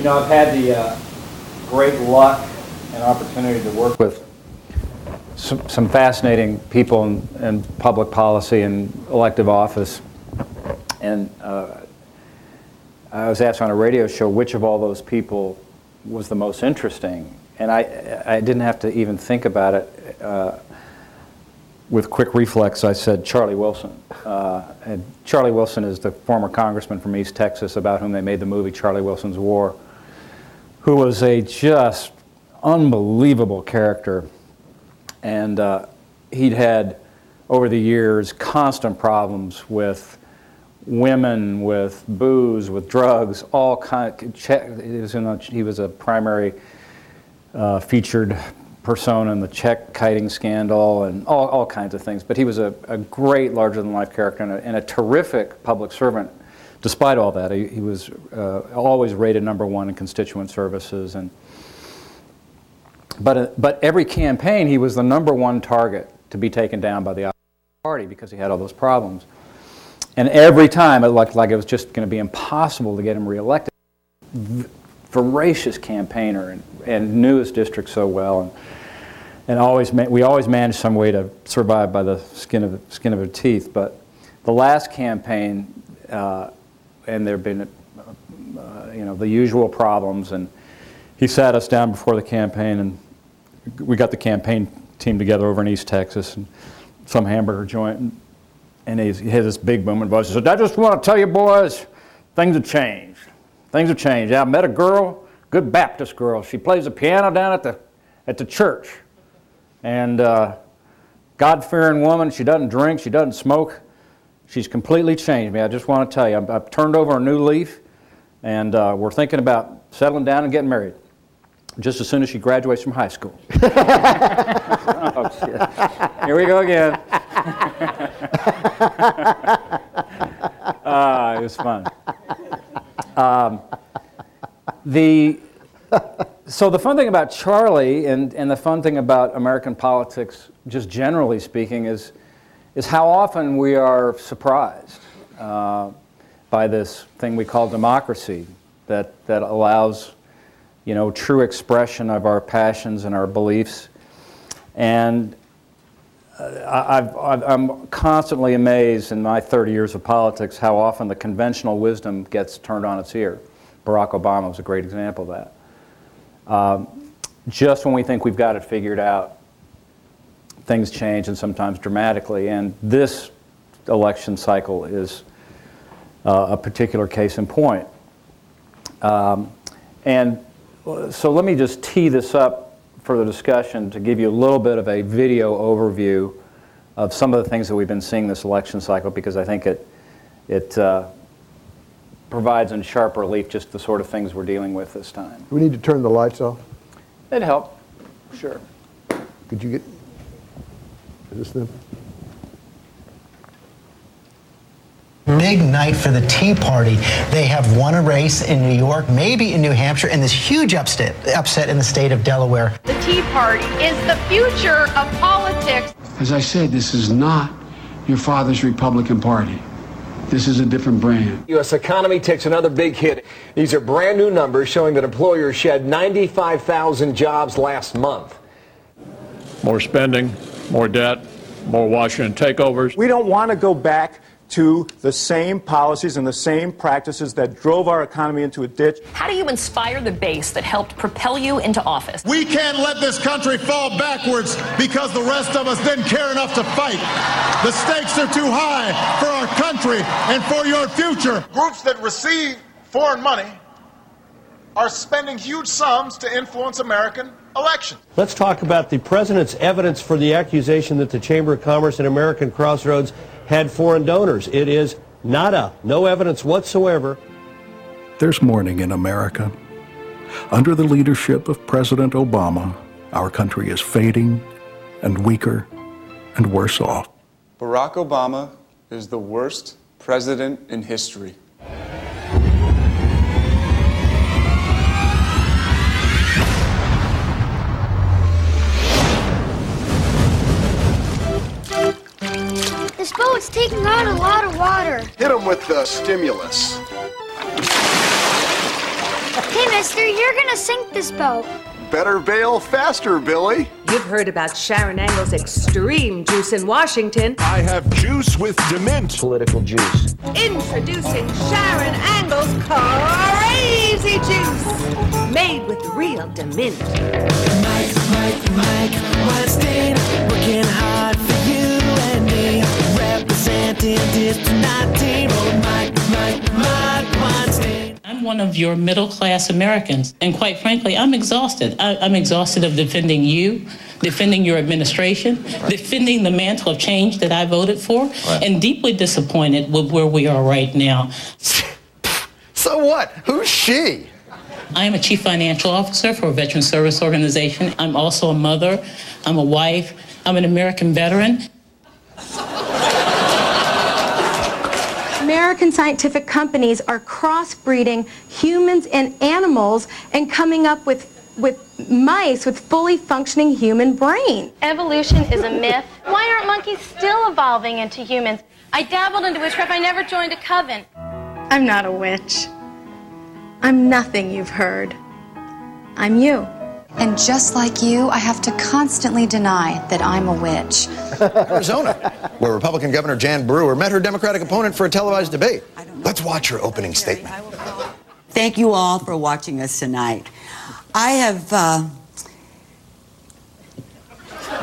You know, I've had the uh, great luck and opportunity to work with some, some fascinating people in, in, public policy and elective office. And uh, I was asked on a radio show which of all those people was the most interesting. And I, I didn't have to even think about it. Uh, with quick reflex, I said Charlie Wilson. Uh, and Charlie Wilson is the former congressman from East Texas about whom they made the movie Charlie Wilson's War, who was a just unbelievable character. And uh, he'd had, over the years, constant problems with women, with booze, with drugs, all kind. He was, a, he was a primary uh, featured persona in the check kiting scandal and all, all kinds of things. But he was a, a great larger than life character and a, and a, terrific public servant. Despite all that, he, he was uh, always rated number one in constituent services. And, but, uh, but every campaign, he was the number one target to be taken down by the party because he had all those problems. And every time it looked like it was just going to be impossible to get him reelected. Voracious campaigner and, and knew his district so well. And, and always we always managed some way to survive by the skin of, skin of her teeth. But the last campaign, uh, and there have been, uh, you know, the usual problems. And he sat us down before the campaign, and we got the campaign team together over in East Texas, and some hamburger joint and he had this big booming voice. He said, I just want to tell you boys, things have changed. Things have changed. I met a girl, good Baptist girl. She plays the piano down at the, at the church. And uh, God fearing woman. She doesn't drink, she doesn't smoke. She's completely changed me. I just want to tell you, I've, I've turned over a new leaf, and uh, we're thinking about settling down and getting married just as soon as she graduates from high school. oh, shit. Here we go again. ah, it was fun. Um, the, so the fun thing about Charlie and, and the fun thing about American politics, just generally speaking, is, is how often we are surprised uh, by this thing we call democracy that, that allows you know, true expression of our passions and our beliefs. And I've, i am constantly amazed in my 30 years of politics how often the conventional wisdom gets turned on its ear. Barack Obama was a great example of that. Um, just when we think we've got it figured out, things change and sometimes dramatically. And this election cycle is uh, a particular case in point. Um, and so let me just tee this up for the discussion to give you a little bit of a video overview of some of the things that we've been seeing this election cycle because I think it, it uh, provides in sharp relief just the sort of things we're dealing with this time. Do we need to turn the lights off? It'd help, sure. Could you get, is this them? Big night for the Tea Party. They have won a race in New York, maybe in New Hampshire, and this huge upset, upset in the state of Delaware. The Tea Party is the future of politics. As I said, this is not your father's Republican Party. This is a different brand. U.S. economy takes another big hit. These are brand new numbers showing that employers shed 95,000 jobs last month. More spending, more debt, more Washington takeovers. We don't want to go back to the same policies and the same practices that drove our economy into a ditch. How do you inspire the base that helped propel you into office? We can't let this country fall backwards because the rest of us didn't care enough to fight. The stakes are too high for our country and for your future. Groups that receive foreign money are spending huge sums to influence American elections. Let's talk about the president's evidence for the accusation that the Chamber of Commerce and American Crossroads had foreign donors. It is nada, no evidence whatsoever. There's mourning in America. Under the leadership of President Obama, our country is fading and weaker and worse off. Barack Obama is the worst president in history. This boat's taking on a lot of water. Hit him with the stimulus. Hey, mister, you're gonna sink this boat. Better bail faster, Billy. You've heard about Sharron Angle's extreme juice in Washington. I have juice with DeMint. Political juice. Introducing Sharron Angle's Crazy Juice, made with real DeMint. Mike, Mike, Mike, Weinstein, working hard for you I'm one of your middle class Americans, and quite frankly, I'm exhausted. I, I'm exhausted of defending you, defending your administration, defending the mantle of change that I voted for, and deeply disappointed with where we are right now. So what? Who's she? I am a chief financial officer for a veteran service organization. I'm also a mother, I'm a wife, I'm an American veteran. American scientific companies are crossbreeding humans and animals and coming up with with mice with fully functioning human brain. Evolution is a myth. Why aren't monkeys still evolving into humans? I dabbled into witchcraft. I never joined a coven. I'm not a witch. I'm nothing you've heard. I'm you. And just like you, I have to constantly deny that I'm a witch. Arizona, where Republican Governor Jan Brewer met her Democratic opponent for a televised debate. Let's watch her opening statement. Thank you all for watching us tonight. I have uh,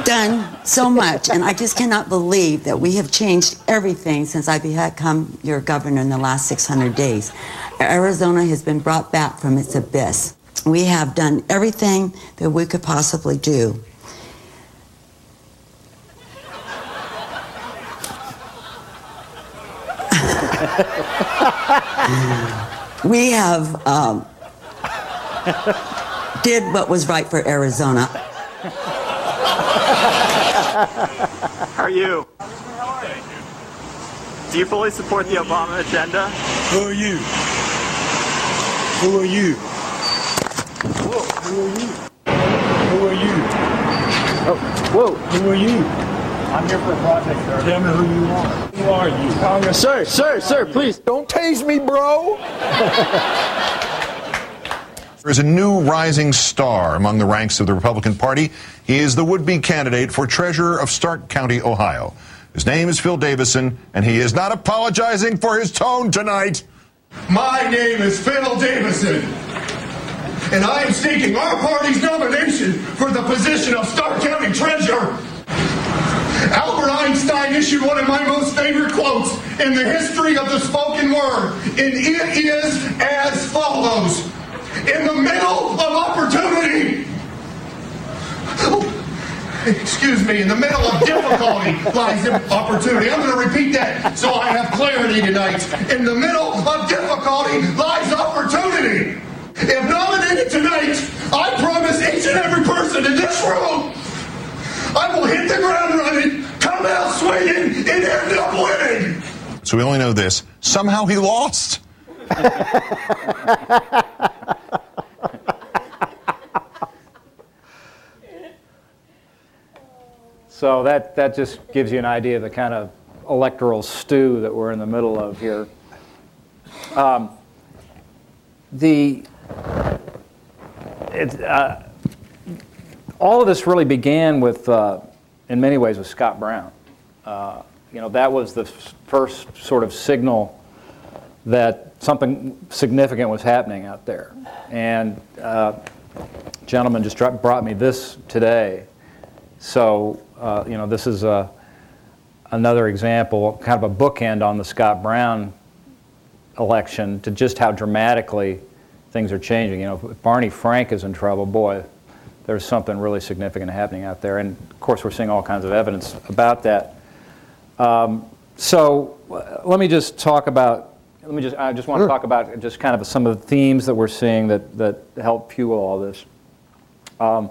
done so much, and I just cannot believe that we have changed everything since I become your governor in the last 600 days. Arizona has been brought back from its abyss. We have done everything that we could possibly do. we have um, did what was right for Arizona. How are you? Do you fully support the Obama agenda? Who are you? Who are you? Whoa, who are you? Who are you? Oh, whoa, who are you? I'm here for a project, sir. Tell me who you are. Who are you? Congress, sir, sir, sir, please. Don't tase me, bro. There is a new rising star among the ranks of the Republican Party. He is the would-be candidate for treasurer of Stark County, Ohio. His name is Phil Davison, and he is not apologizing for his tone tonight. My name is Phil Davison, and I am seeking our party's nomination for the position of Stark County Treasurer. Albert Einstein issued one of my most favorite quotes in the history of the spoken word, and it is as follows In the middle of opportunity, excuse me, in the middle of difficulty lies opportunity. I'm going to repeat that so I have clarity tonight. In the middle of difficulty lies opportunity. If nominated tonight, I promise each and every person in this room I will hit the ground running, come out swinging, and end up winning. So we only know this. Somehow he lost. So that, that just gives you an idea of the kind of electoral stew that we're in the middle of here. Um, the it, uh, all of this really began with, uh, in many ways, with Scott Brown. Uh, you know, that was the f- first sort of signal that something significant was happening out there. And uh, gentleman just brought me this today. So, uh, you know, this is a, another example, kind of a bookend on the Scott Brown election to just how dramatically things are changing. You know, if Barney Frank is in trouble, boy, there's something really significant happening out there. And of course, we're seeing all kinds of evidence about that. Um, so uh, let me just talk about. Let me just. I just want to talk about just kind of some of the themes that we're seeing that that help fuel all this. Um,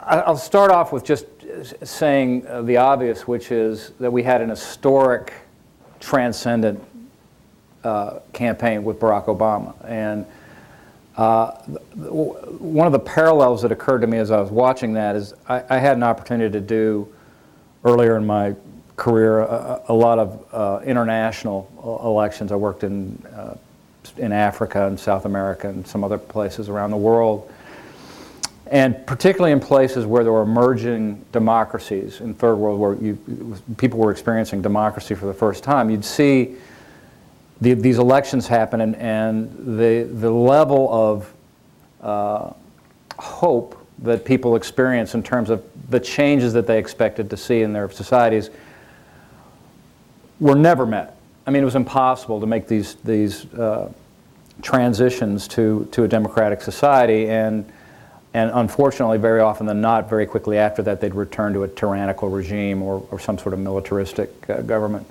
I'll start off with just saying uh, the obvious, which is that we had an historic, transcendent uh, campaign with Barack Obama, and uh, one of the parallels that occurred to me as I was watching that is I, I had an opportunity to do earlier in my career a, a lot of uh, international elections. I worked in uh, in Africa and South America and some other places around the world. And particularly in places where there were emerging democracies in third world where you, people were experiencing democracy for the first time, you'd see the, these elections happen and, and the, the level of uh, hope that people experience in terms of the changes that they expected to see in their societies were never met. I mean, it was impossible to make these, these uh, transitions to, to a democratic society, and, and unfortunately, very often than not, very quickly after that, they'd return to a tyrannical regime or, or some sort of militaristic uh, government.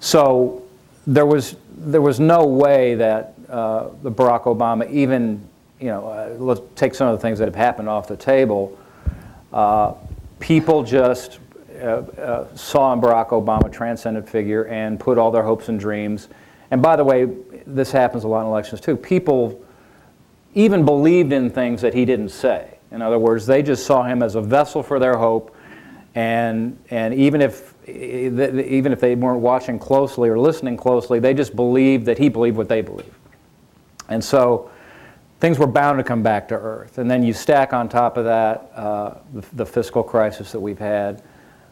So there was, there was no way that uh, Barack Obama even you know, uh, let's take some of the things that have happened off the table. Uh, people just uh, uh, saw in Barack Obama a transcendent figure and put all their hopes and dreams. And by the way, this happens a lot in elections too. People even believed in things that he didn't say. In other words, they just saw him as a vessel for their hope, and and even if even if they weren't watching closely or listening closely, they just believed that he believed what they believed. And so things were bound to come back to earth. And then you stack on top of that uh, the, fiscal crisis that we've had,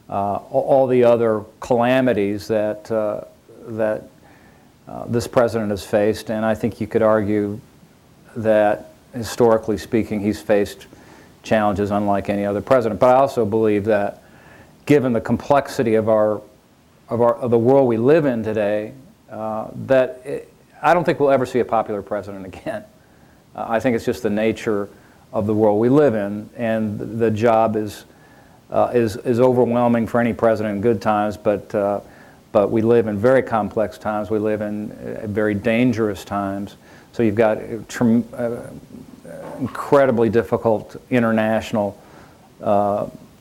uh, all the other calamities that, uh, that uh, this president has faced. And I think you could argue that, historically speaking, he's faced challenges unlike any other president. But I also believe that, given the complexity of, our, of, our, of the world we live in today, uh, that it, I don't think we'll ever see a popular president again. Uh, I think it's just the nature of the world we live in, and the job is, uh, is, is overwhelming for any president in good times, but, uh, but we live in very complex times. We live in uh, very dangerous times. So you've got uh, incredibly difficult international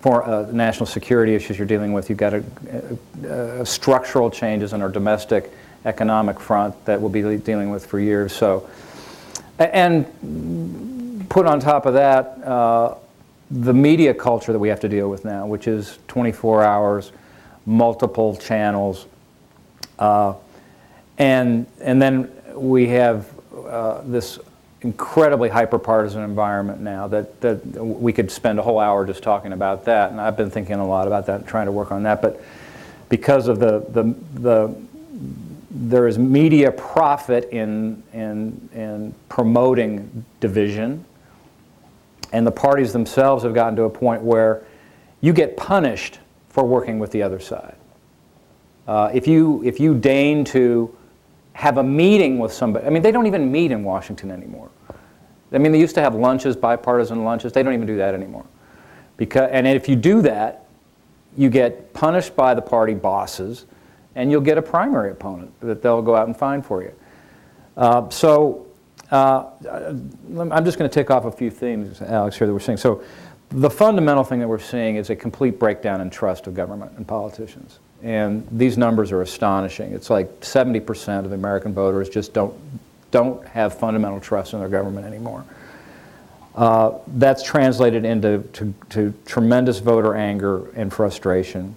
for, national security issues you're dealing with. You've got a, a, a structural changes in our domestic economic front that we'll be dealing with for years. So and put on top of that, uh, the media culture that we have to deal with now, which is 24 hours, multiple channels, uh, and and then we have uh, this incredibly hyper-partisan environment now that, that we could spend a whole hour just talking about that, and I've been thinking a lot about that trying to work on that, but because of the the, the there is media profit in, in, in promoting division, and the parties themselves have gotten to a point where you get punished for working with the other side. Uh, if, you, if you deign to have a meeting with somebody, I mean, they don't even meet in Washington anymore. I mean, they used to have lunches, bipartisan lunches. They don't even do that anymore. Because, and if you do that, you get punished by the party bosses and you'll get a primary opponent that they'll go out and find for you. Uh, so uh, I'm just going to tick off a few themes, Alex, here that we're seeing. So the fundamental thing that we're seeing is a complete breakdown in trust of government and politicians. And these numbers are astonishing. It's like 70% of American voters just don't, don't have fundamental trust in their government anymore. Uh, that's translated into to, to tremendous voter anger and frustration.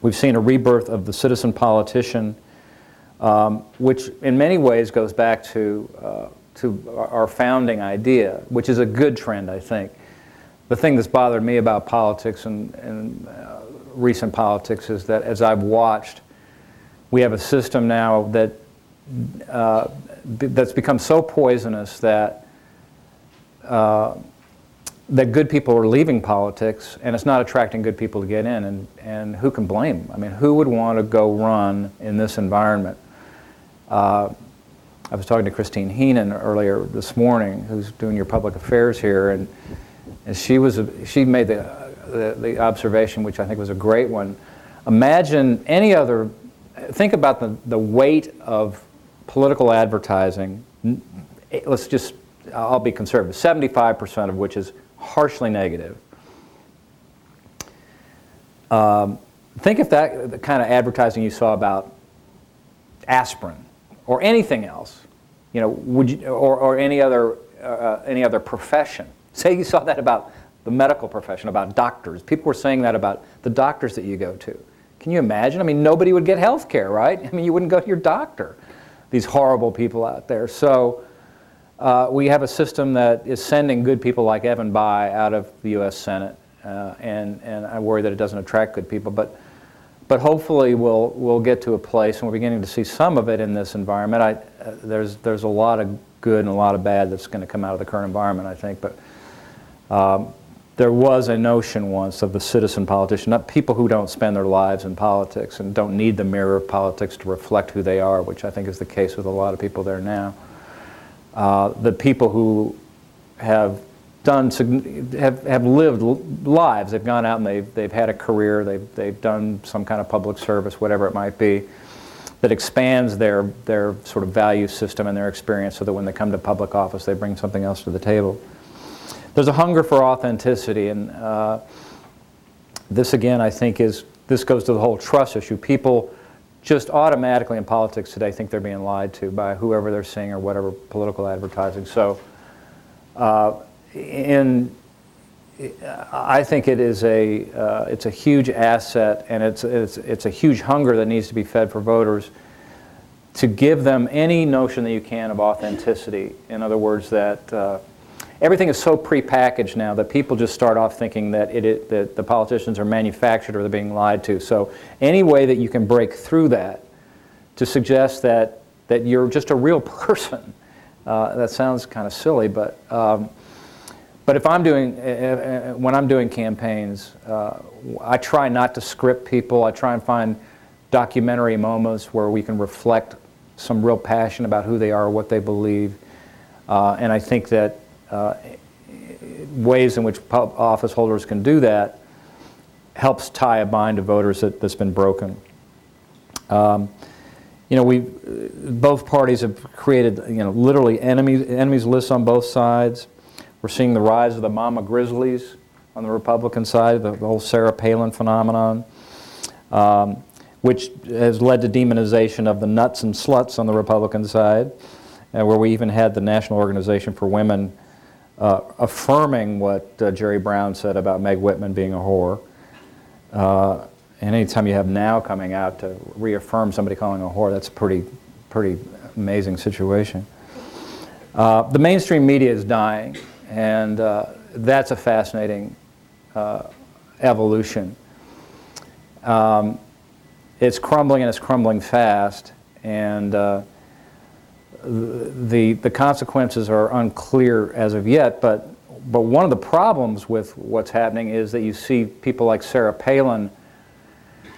We've seen a rebirth of the citizen politician, um, which in many ways goes back to, uh, to our founding idea, which is a good trend, I think. The thing that's bothered me about politics and, and uh, recent politics is that as I've watched, we have a system now that uh, that's become so poisonous that uh, that good people are leaving politics and it's not attracting good people to get in and, and who can blame? I mean who would want to go run in this environment? Uh, i was talking to christine heenan earlier this morning who's doing your public affairs here and, and she was she made the, the, the observation which i think was a great one. Imagine any other think about the, the weight of political advertising let's just i'll be conservative 75% of which is harshly negative. Um, think if that the kind of advertising you saw about aspirin or anything else, you know, would you, or, or any other uh, any other profession. Say you saw that about the medical profession, about doctors. People were saying that about the doctors that you go to. Can you imagine? I mean, nobody would get health care, right? I mean, you wouldn't go to your doctor. These horrible people out there. So uh, we have a system that is sending good people like Evan Bayh out of the U.S. Senate, uh, and and I worry that it doesn't attract good people, but. But hopefully we'll, we'll get to a place, and we're beginning to see some of it in this environment. I, uh, there's, there's a lot of good and a lot of bad that's going to come out of the current environment, I think. But um, there was a notion once of the citizen politician, not people who don't spend their lives in politics and don't need the mirror of politics to reflect who they are, which I think is the case with a lot of people there now. Uh, the people who have done have, have lived lives. They've gone out and they've, they've had a career. They've, they've done some kind of public service, whatever it might be, that expands their, their sort of value system and their experience so that when they come to public office, they bring something else to the table. There's a hunger for authenticity, and uh, this again, I think, is this goes to the whole trust issue. People just automatically in politics today think they're being lied to by whoever they're seeing or whatever political advertising. So. Uh, in I think it is a uh, it's a huge asset, and it's, it's it's a huge hunger that needs to be fed for voters to give them any notion that you can of authenticity. In other words, that uh, everything is so prepackaged now that people just start off thinking that it, it that the politicians are manufactured or they're being lied to. So any way that you can break through that to suggest that that you're just a real person. Uh, that sounds kind of silly, but um, but if I'm doing, uh, uh, when I'm doing campaigns, uh, I try not to script people. I try and find documentary moments where we can reflect some real passion about who they are, what they believe. Uh, and I think that uh, ways in which office holders can do that helps tie a bind to voters that, has been broken. Um, you know, we both parties have created, you know, literally enemies, enemies lists on both sides. We're seeing the rise of the mama grizzlies on the Republican side, the, the whole Sarah Palin phenomenon, um, which has led to demonization of the nuts and sluts on the Republican side, uh, where we even had the National Organization for Women uh, affirming what uh, Jerry Brown said about Meg Whitman being a whore. Uh, anytime you have now coming out to reaffirm somebody calling a whore, that's a pretty, pretty amazing situation. Uh, the mainstream media is dying. And uh, that's a fascinating uh, evolution. Um, it's crumbling and it's crumbling fast, and the, the consequences are unclear as of yet, but, but one of the problems with what's happening is that you see people like Sarah Palin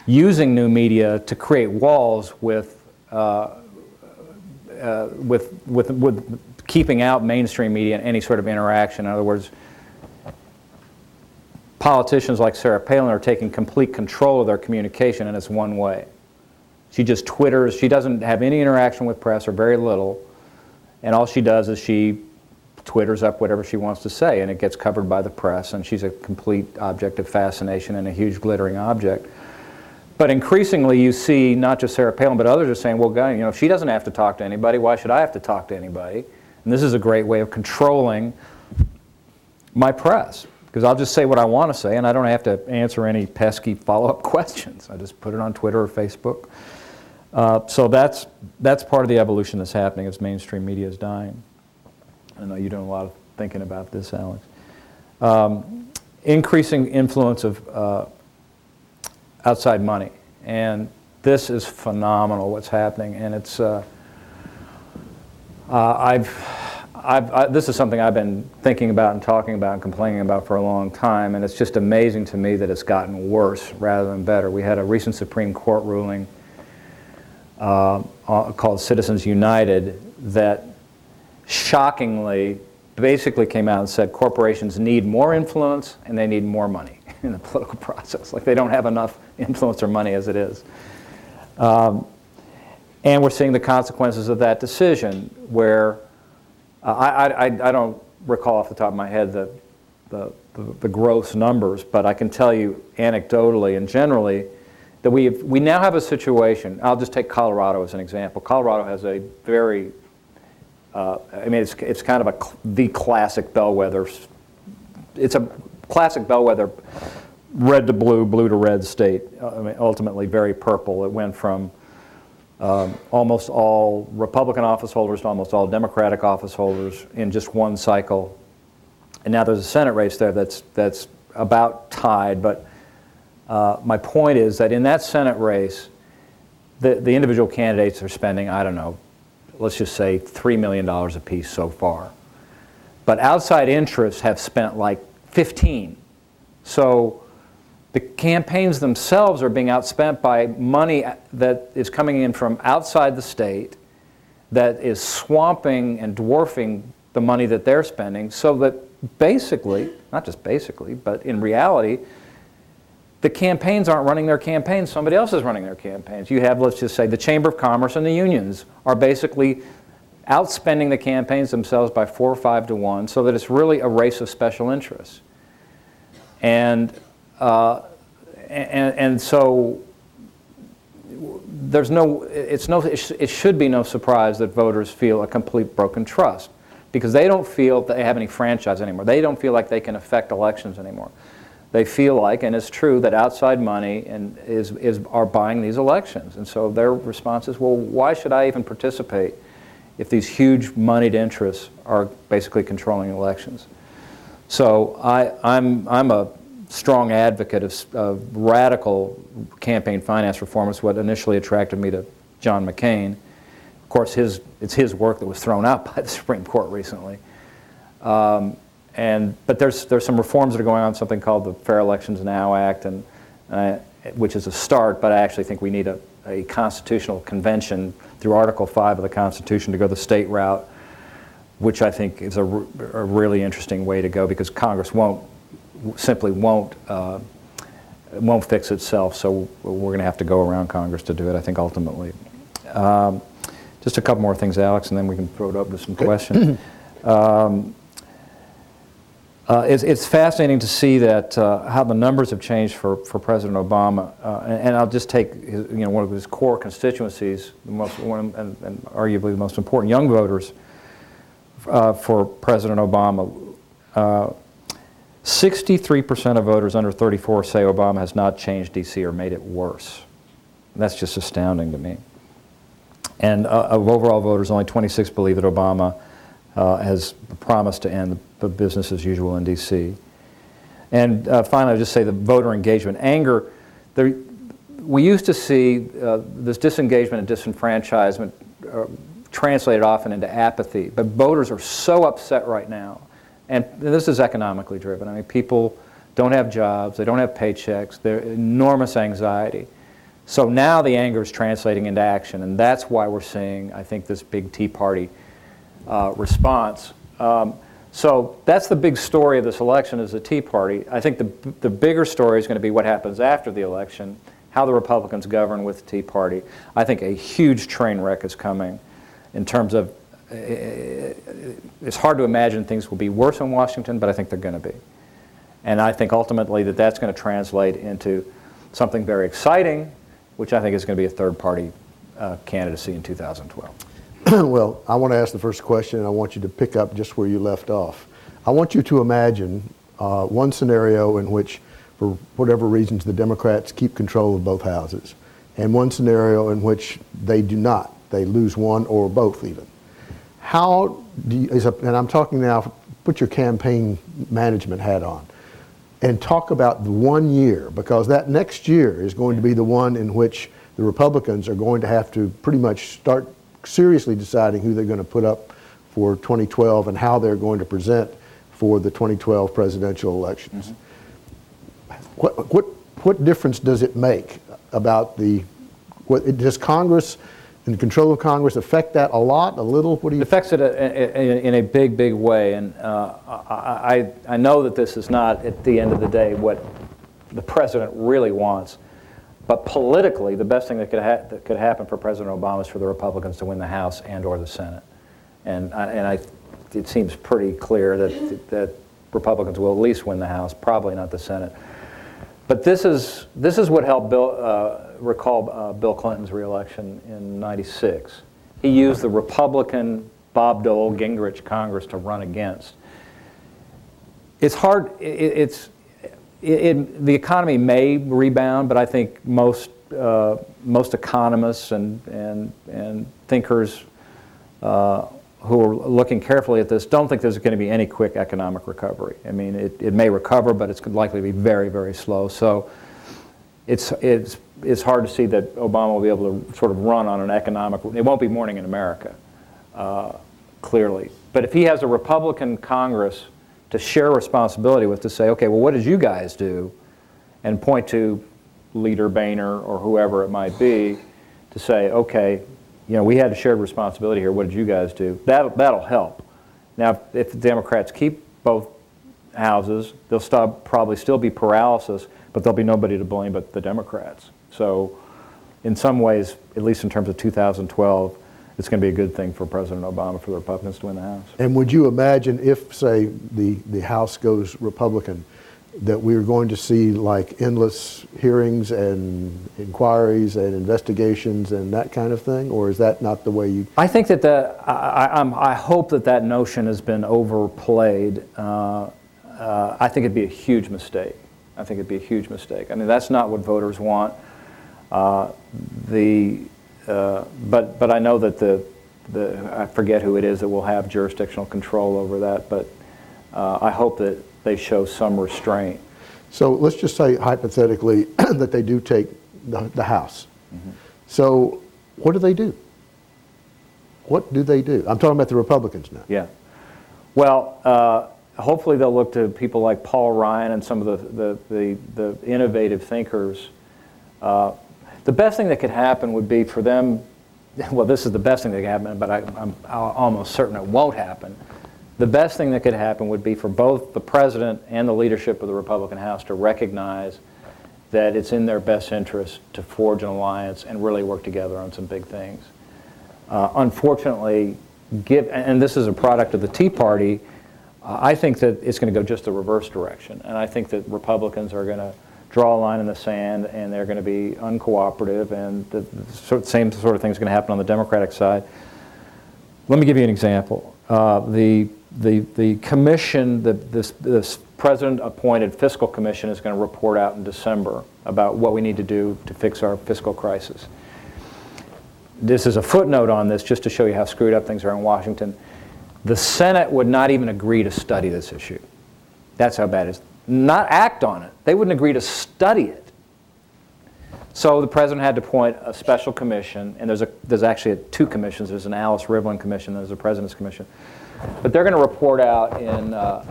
using new media to create walls with, uh, uh, with, with, with keeping out mainstream media and any sort of interaction. In other words, politicians like Sarah Palin are taking complete control of their communication, and it's one way. She just twitters. She doesn't have any interaction with press or very little, and all she does is she twitters up whatever she wants to say, and it gets covered by the press, and she's a complete object of fascination and a huge glittering object. But increasingly, you see not just Sarah Palin, but others are saying, well, God, you know, if she doesn't have to talk to anybody. Why should I have to talk to anybody? And this is a great way of controlling my press because I'll just say what I want to say and I don't have to answer any pesky follow up questions. I just put it on Twitter or Facebook. Uh, so that's, that's part of the evolution that's happening as mainstream media is dying. I know you're doing a lot of thinking about this, Alex. Um, increasing influence of uh, outside money. And this is phenomenal what's happening. And it's. Uh, uh, I've, I've, I, this is something I've been thinking about and talking about and complaining about for a long time, and it's just amazing to me that it's gotten worse rather than better. We had a recent Supreme Court ruling uh, uh called Citizens United that shockingly basically came out and said corporations need more influence and they need more money in the political process. Like they don't have enough influence or money as it is. Um, and we're seeing the consequences of that decision where uh, I, I, I, don't recall off the top of my head the, the, the, the, gross numbers, but I can tell you anecdotally and generally that we, we now have a situation. I'll just take Colorado as an example. Colorado has a very, uh, I mean, it's, it's kind of a, the classic bellwether. It's a classic bellwether red to blue, blue to red state. Uh, I mean, ultimately very purple. It went from um, almost all Republican office holders to almost all Democratic office holders in just one cycle. And now there's a Senate race there that's, that's about tied. But uh, my point is that in that Senate race, the, the individual candidates are spending, I don't know, let's just say $3 million apiece so far. But outside interests have spent like 15. So the campaigns themselves are being outspent by money that is coming in from outside the state that is swamping and dwarfing the money that they're spending so that basically, not just basically, but in reality, the campaigns aren't running their campaigns, somebody else is running their campaigns. You have, let's just say, the Chamber of Commerce and the unions are basically outspending the campaigns themselves by four or five to one so that it's really a race of special interests. And, uh, and, and so there's no, it's no, it, should be no surprise that voters feel a complete broken trust because they don't feel that they have any franchise anymore. They don't feel like they can affect elections anymore. They feel like, and it's true, that outside money and is, is, are buying these elections. And so their response is, well, why should I even participate if these huge moneyed interests are basically controlling elections? So I, I'm, I'm a strong advocate of, of radical campaign finance reform. It's what initially attracted me to John McCain. Of course, his, it's his work that was thrown out by the Supreme Court recently. Um, and, but there's, there's some reforms that are going on, something called the Fair Elections Now Act, and, uh, which is a start, but I actually think we need a, a constitutional convention through Article 5 of the Constitution to go the state route, which I think is a, a really interesting way to go because Congress won't, simply won't, uh, won't fix itself, so we're going to have to go around Congress to do it, I think, ultimately. Um, just a couple more things, Alex, and then we can throw it open to some questions. Um, uh, it's, it's fascinating to see that uh, how the numbers have changed for, for President Obama, uh, and, and I'll just take his, you know one of his core constituencies, the most one, and, and arguably the most important young voters uh, for President Obama. Uh, 63% of voters under 34 say Obama has not changed D.C. or made it worse. That's just astounding to me. And uh, of overall voters, only 26 believe that Obama uh, has promised to end the business as usual in D.C. And uh, finally, I'll just say the voter engagement. Anger, there, we used to see uh, this disengagement and disenfranchisement uh, translated often into apathy, but voters are so upset right now. And this is economically driven. I mean, people don't have jobs, they don't have paychecks, there's enormous anxiety. So now the anger is translating into action, and that's why we're seeing, I think, this big Tea Party uh, response. Um, so that's the big story of this election is the Tea Party. I think the, the bigger story is going to be what happens after the election, how the Republicans govern with the Tea Party. I think a huge train wreck is coming in terms of, uh, it's hard to imagine things will be worse in Washington, but I think they're going to be. And I think ultimately that that's going to translate into something very exciting, which I think is going to be a third party uh, candidacy in 2012. well, I want to ask the first question, and I want you to pick up just where you left off. I want you to imagine uh, one scenario in which, for whatever reasons, the Democrats keep control of both houses, and one scenario in which they do not. They lose one or both, even. How do you, is a, and I'm talking now, put your campaign management hat on and talk about the one year, because that next year is going to be the one in which the Republicans are going to have to pretty much start seriously deciding who they're going to put up for 2012 and how they're going to present for the 2012 presidential elections. Mm-hmm. What, what, what difference does it make about the, what, does Congress and the control of Congress affect that a lot, a little? What do you? It affects it uh, uh, a- a- in a big, big way, and uh, I, I I know that this is not, at the end of the day, what the president really wants. But politically, the best thing that could, ha- that could happen for President Obama is for the Republicans to win the House and/or the Senate. And I, and I, it seems pretty clear that that Republicans will at least win the House, probably not the Senate. But this is this is what helped Bill uh, recall uh, Bill Clinton's reelection in '96. He used the Republican Bob Dole Gingrich Congress to run against. It's hard. It, it's it, it, the economy may rebound, but I think most uh, most economists and, and, and thinkers uh, who are looking carefully at this don't think there's going to be any quick economic recovery. I mean, it, it may recover, but it's likely to be very, very slow. So it's, it's, it's hard to see that Obama will be able to sort of run on an economic, it won't be morning in America, uh, clearly. But if he has a Republican Congress to share responsibility with, to say, okay, well, what did you guys do? And point to Leader Boehner or whoever it might be to say, okay, you know, we had a shared responsibility here. What did you guys do? That, that'll help. Now, if the Democrats keep both houses, there'll stop, probably still be paralysis, but there'll be nobody to blame but the Democrats. So, in some ways, at least in terms of 2012, it's going to be a good thing for President Obama for the Republicans to win the House. And would you imagine if, say, the, the House goes Republican, that we're going to see like endless hearings and inquiries and investigations and that kind of thing? Or is that not the way you? I think that the, I, I, I'm- I hope that that notion has been overplayed. Uh, uh, I think it'd be a huge mistake. I think it'd be a huge mistake. I mean, that's not what voters want. Uh, the, uh, but, but I know that the, the, I forget who it is that will have jurisdictional control over that, but uh, I hope that they show some restraint. So let's just say hypothetically that they do take the, the House. So what do they do? What do they do? I'm talking about the Republicans now. Yeah. Well, uh, hopefully they'll look to people like Paul Ryan and some of the, the, the, the innovative thinkers. Uh, the best thing that could happen would be for them, well, this is the best thing that could happen, but I, I'm almost certain it won't happen. The best thing that could happen would be for both the president and the leadership of the Republican House to recognize that it's in their best interest to forge an alliance and really work together on some big things. Uh, unfortunately, give, and this is a product of the Tea Party, uh, I think that it's going to go just the reverse direction. And I think that Republicans are going to draw a line in the sand and they're going to be uncooperative, and the, the same sort of thing is going to happen on the Democratic side. Let me give you an example. Uh, the, the, the commission, the, this, this president appointed fiscal commission is going to report out in December about what we need to do to fix our fiscal crisis. This is a footnote on this just to show you how screwed up things are in Washington. The Senate would not even agree to study this issue. That's how bad it is. Not act on it. They wouldn't agree to study it. So the president had to appoint a special commission, and there's, a, there's actually two commissions. There's an Alice Rivlin commission, there's a president's commission. But they're going to report out in, uh,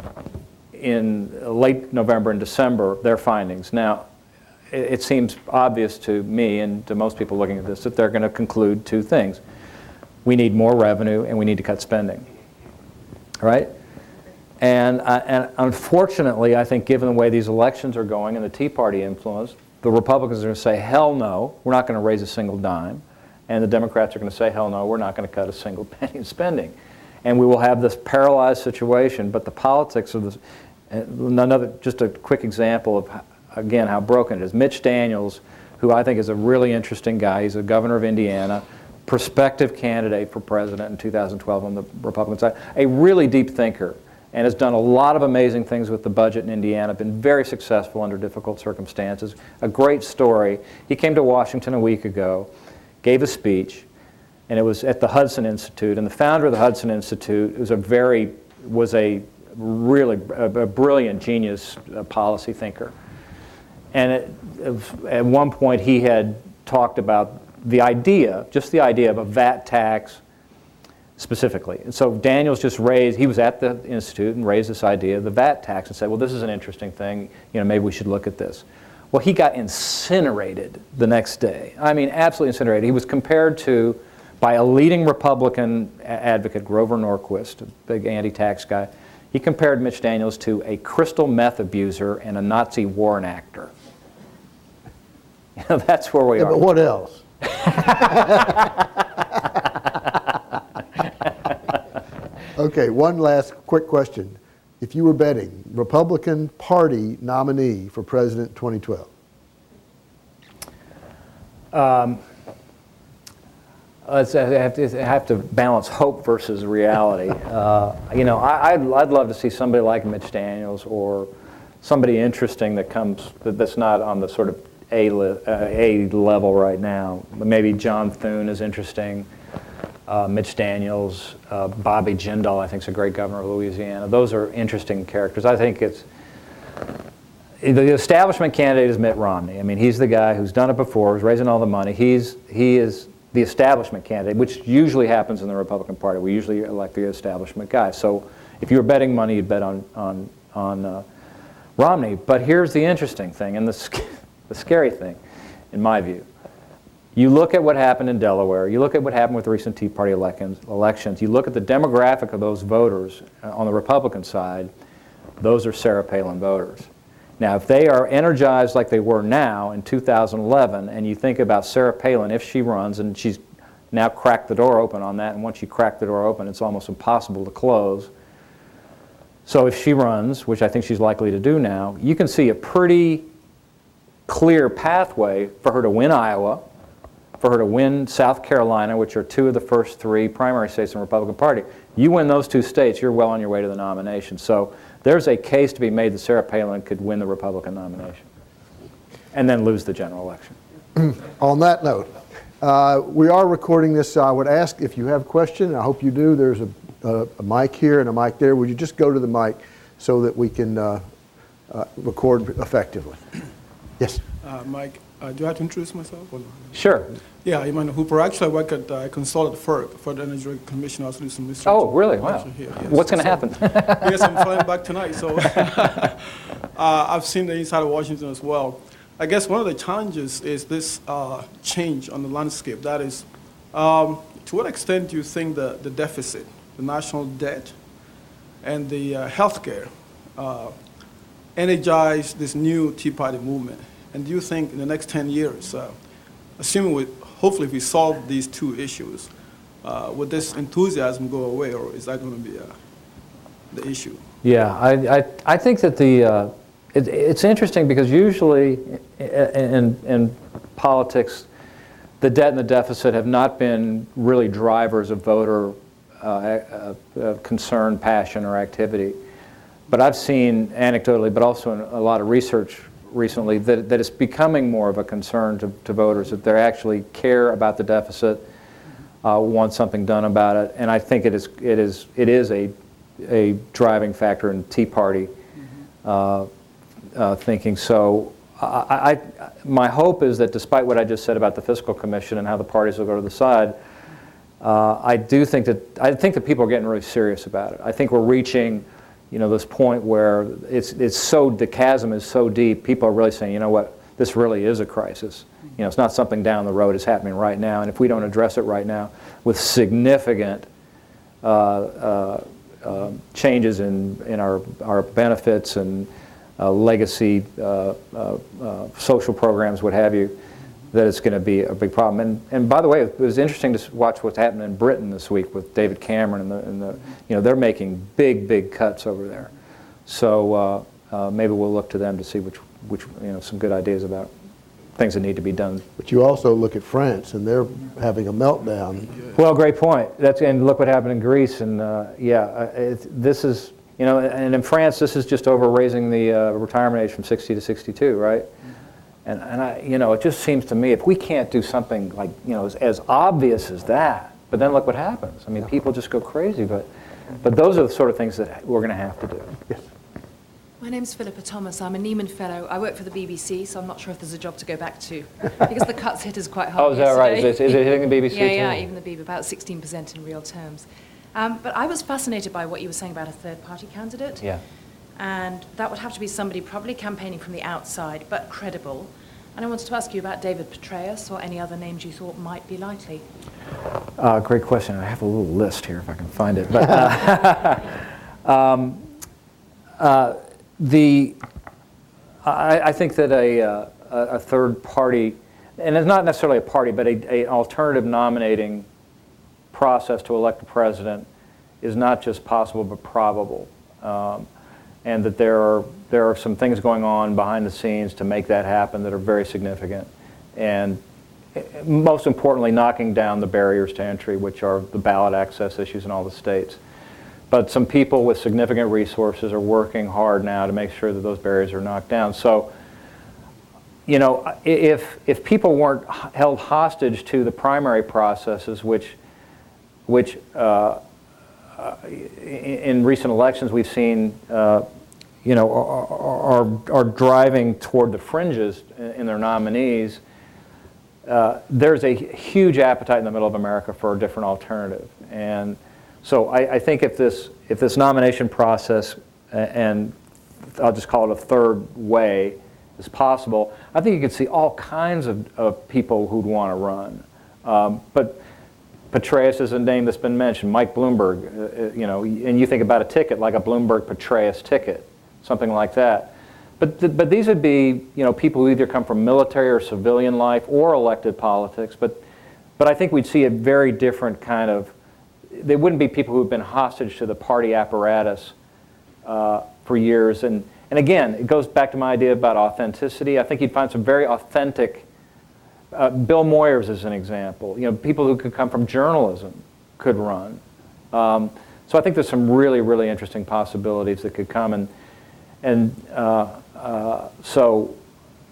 in late November and December their findings. Now, it, it seems obvious to me and to most people looking at this that they're going to conclude two things. We need more revenue and we need to cut spending. Right? And, uh, and unfortunately, I think given the way these elections are going and the Tea Party influence, the Republicans are going to say, hell no, we're not going to raise a single dime. And the Democrats are going to say, hell no, we're not going to cut a single penny in spending. And we will have this paralyzed situation. But the politics of this, another, just a quick example of, again, how broken it is. Mitch Daniels, who I think is a really interesting guy, he's a governor of Indiana, prospective candidate for president in 2012 on the Republican side, a really deep thinker and has done a lot of amazing things with the budget in Indiana, been very successful under difficult circumstances. A great story. He came to Washington a week ago, gave a speech, and it was at the Hudson Institute. And the founder of the Hudson Institute was a very, was a really a, a brilliant genius uh, policy thinker. And it, at one point, he had talked about the idea, just the idea of a VAT tax specifically. And so Daniels just raised, he was at the Institute and raised this idea of the VAT tax and said, well, this is an interesting thing, you know, maybe we should look at this. Well, he got incinerated the next day. I mean, absolutely incinerated. He was compared to, by a leading Republican advocate, Grover Norquist, a big anti-tax guy, he compared Mitch Daniels to a crystal meth abuser and a Nazi war actor. You know, that's where we Yeah, are. but what else? Okay, one last quick question. If you were betting, Republican Party nominee for president 2012? Um, I have, to, I have to balance hope versus reality. Uh, you know, I, I'd, I'd love to see somebody like Mitch Daniels or somebody interesting that comes that's not on the sort of A, li- uh, A level right now. Maybe John Thune is interesting. Uh, Mitch Daniels, uh, Bobby Jindal, I think is a great governor of Louisiana. Those are interesting characters. I think it's the establishment candidate is Mitt Romney. I mean, he's the guy who's done it before, who's raising all the money. He's he is the establishment candidate, which usually happens in the Republican Party. We usually elect the establishment guy. So if you were betting money, you'd bet on on on uh, Romney. But here's the interesting thing, and the sc- the scary thing, in my view. You look at what happened in Delaware. You look at what happened with recent Tea Party elections. elections you look at the demographic of those voters uh, on the Republican side. Those are Sarah Palin voters. Now, if they are energized like they were now in 2011, and you think about Sarah Palin, if she runs, and she's now cracked the door open on that, and once you crack the door open, it's almost impossible to close. So if she runs, which I think she's likely to do now, you can see a pretty clear pathway for her to win Iowa, for her to win South Carolina, which are two of the first three primary states in the Republican Party. You win those two states, you're well on your way to the nomination. So there's a case to be made that Sarah Palin could win the Republican nomination and then lose the general election. On that note, uh, we are recording this. I would ask if you have a question. I hope you do. There's a, a, a mic here and a mic there. Would you just go to the mic so that we can uh, uh, record effectively? Yes. Uh, Mike, uh, do I have to introduce myself? Or no? Sure. Yeah, Iman Hooper. Actually, I work at uh, consult at FERC, for the Energy Commission. I also do some research. Oh, really? Wow. Here, yes. What's going to So- happen? yes, I'm flying back tonight, so uh, I've seen the inside of Washington as well. I guess one of the challenges is this uh, change on the landscape. That is, um, to what extent do you think the, the deficit, the national debt, and the uh, healthcare uh, energize this new Tea Party movement? And do you think in the next 10 years, uh, assuming we, hopefully if we solve these two issues, uh, would this enthusiasm go away, or is that going to be uh, the issue? Yeah, I, I, I think that the, uh, it, it's interesting because usually in, in politics, the debt and the deficit have not been really drivers of voter uh, concern, passion, or activity. But I've seen anecdotally, but also in a lot of research recently, that, that it's becoming more of a concern to, to voters, that they actually care about the deficit, uh, want something done about it. And I think it is, it is, it is a, a driving factor in Tea Party uh, uh, thinking. So I, I, my hope is that despite what I just said about the fiscal commission and how the parties will go to the side, uh, I do think that I think that people are getting really serious about it. I think we're reaching, you know, this point where it's it's so the chasm is so deep. People are really saying, you know what, this really is a crisis. You know, it's not something down the road. It's happening right now, and if we don't address it right now with significant uh, uh, uh, changes in in our our benefits and uh, legacy uh, uh, social programs, what have you, that it's going to be a big problem. And, and by the way, it was interesting to watch what's happening in Britain this week with David Cameron and the, and the you know, they're making big, big cuts over there. So uh, uh, maybe we'll look to them to see which, which, you know, some good ideas about things that need to be done. But you also look at France, and they're having a meltdown. Well, great point. That's and look what happened in Greece, and uh, yeah, uh, it, this is you know, and in France, this is just over raising the uh, retirement age from 60 to 62, right? And and I, you know, it just seems to me if we can't do something like you know as, as obvious as that, but then look what happens. I mean, people just go crazy. But but those are the sort of things that we're going to have to do. Yes. My name's Philippa Thomas. I'm a Nieman Fellow. I work for the BBC, so I'm not sure if there's a job to go back to because the cuts hit us quite hard. Oh, is that right? Is it- is it hitting the BBC Yeah, yeah, too? even the BBC, about 16% in real terms. Um, but I was fascinated by what you were saying about a third-party candidate. Yeah. And that would have to be somebody probably campaigning from the outside, but credible. And I wanted to ask you about David Petraeus or any other names you thought might be likely. Uh, great question. I have a little list here if I can find it. But uh, um, uh, the I, I think that a, uh, a third party, and it's not necessarily a party, but a, a alternative nominating process to elect a president is not just possible but probable, um, and that there are there are some things going on behind the scenes to make that happen that are very significant, and eh, most importantly, knocking down the barriers to entry, which are the ballot access issues in all the states. But some people with significant resources are working hard now to make sure that those barriers are knocked down. So you know, if, if people weren't held hostage to the primary processes, which, which uh, in recent elections we've seen, uh, you know, are, are, are driving toward the fringes in in their nominees, uh, there's a huge appetite in the middle of America for a different alternative. And so I, I think if this, if this nomination process, and I'll just call it a third way, is possible, I think you could see all kinds of, of people who'd want to run. Um, but Petraeus is a name that's been mentioned, Mike Bloomberg, uh, uh, you know, and you think about a ticket like a Bloomberg Petraeus ticket, something like that. But, th- but these would be, you know, people who either come from military or civilian life or elected politics. But, but I think we'd see a very different kind of, they wouldn't be people who've been hostage to the party apparatus uh, for years. And, and again, it goes back to my idea about authenticity. I think you'd find some very authentic, uh, Bill Moyers is an example. You know, people who could come from journalism could run. Um, so I think there's some really, really interesting possibilities that could come. And, and uh, uh, so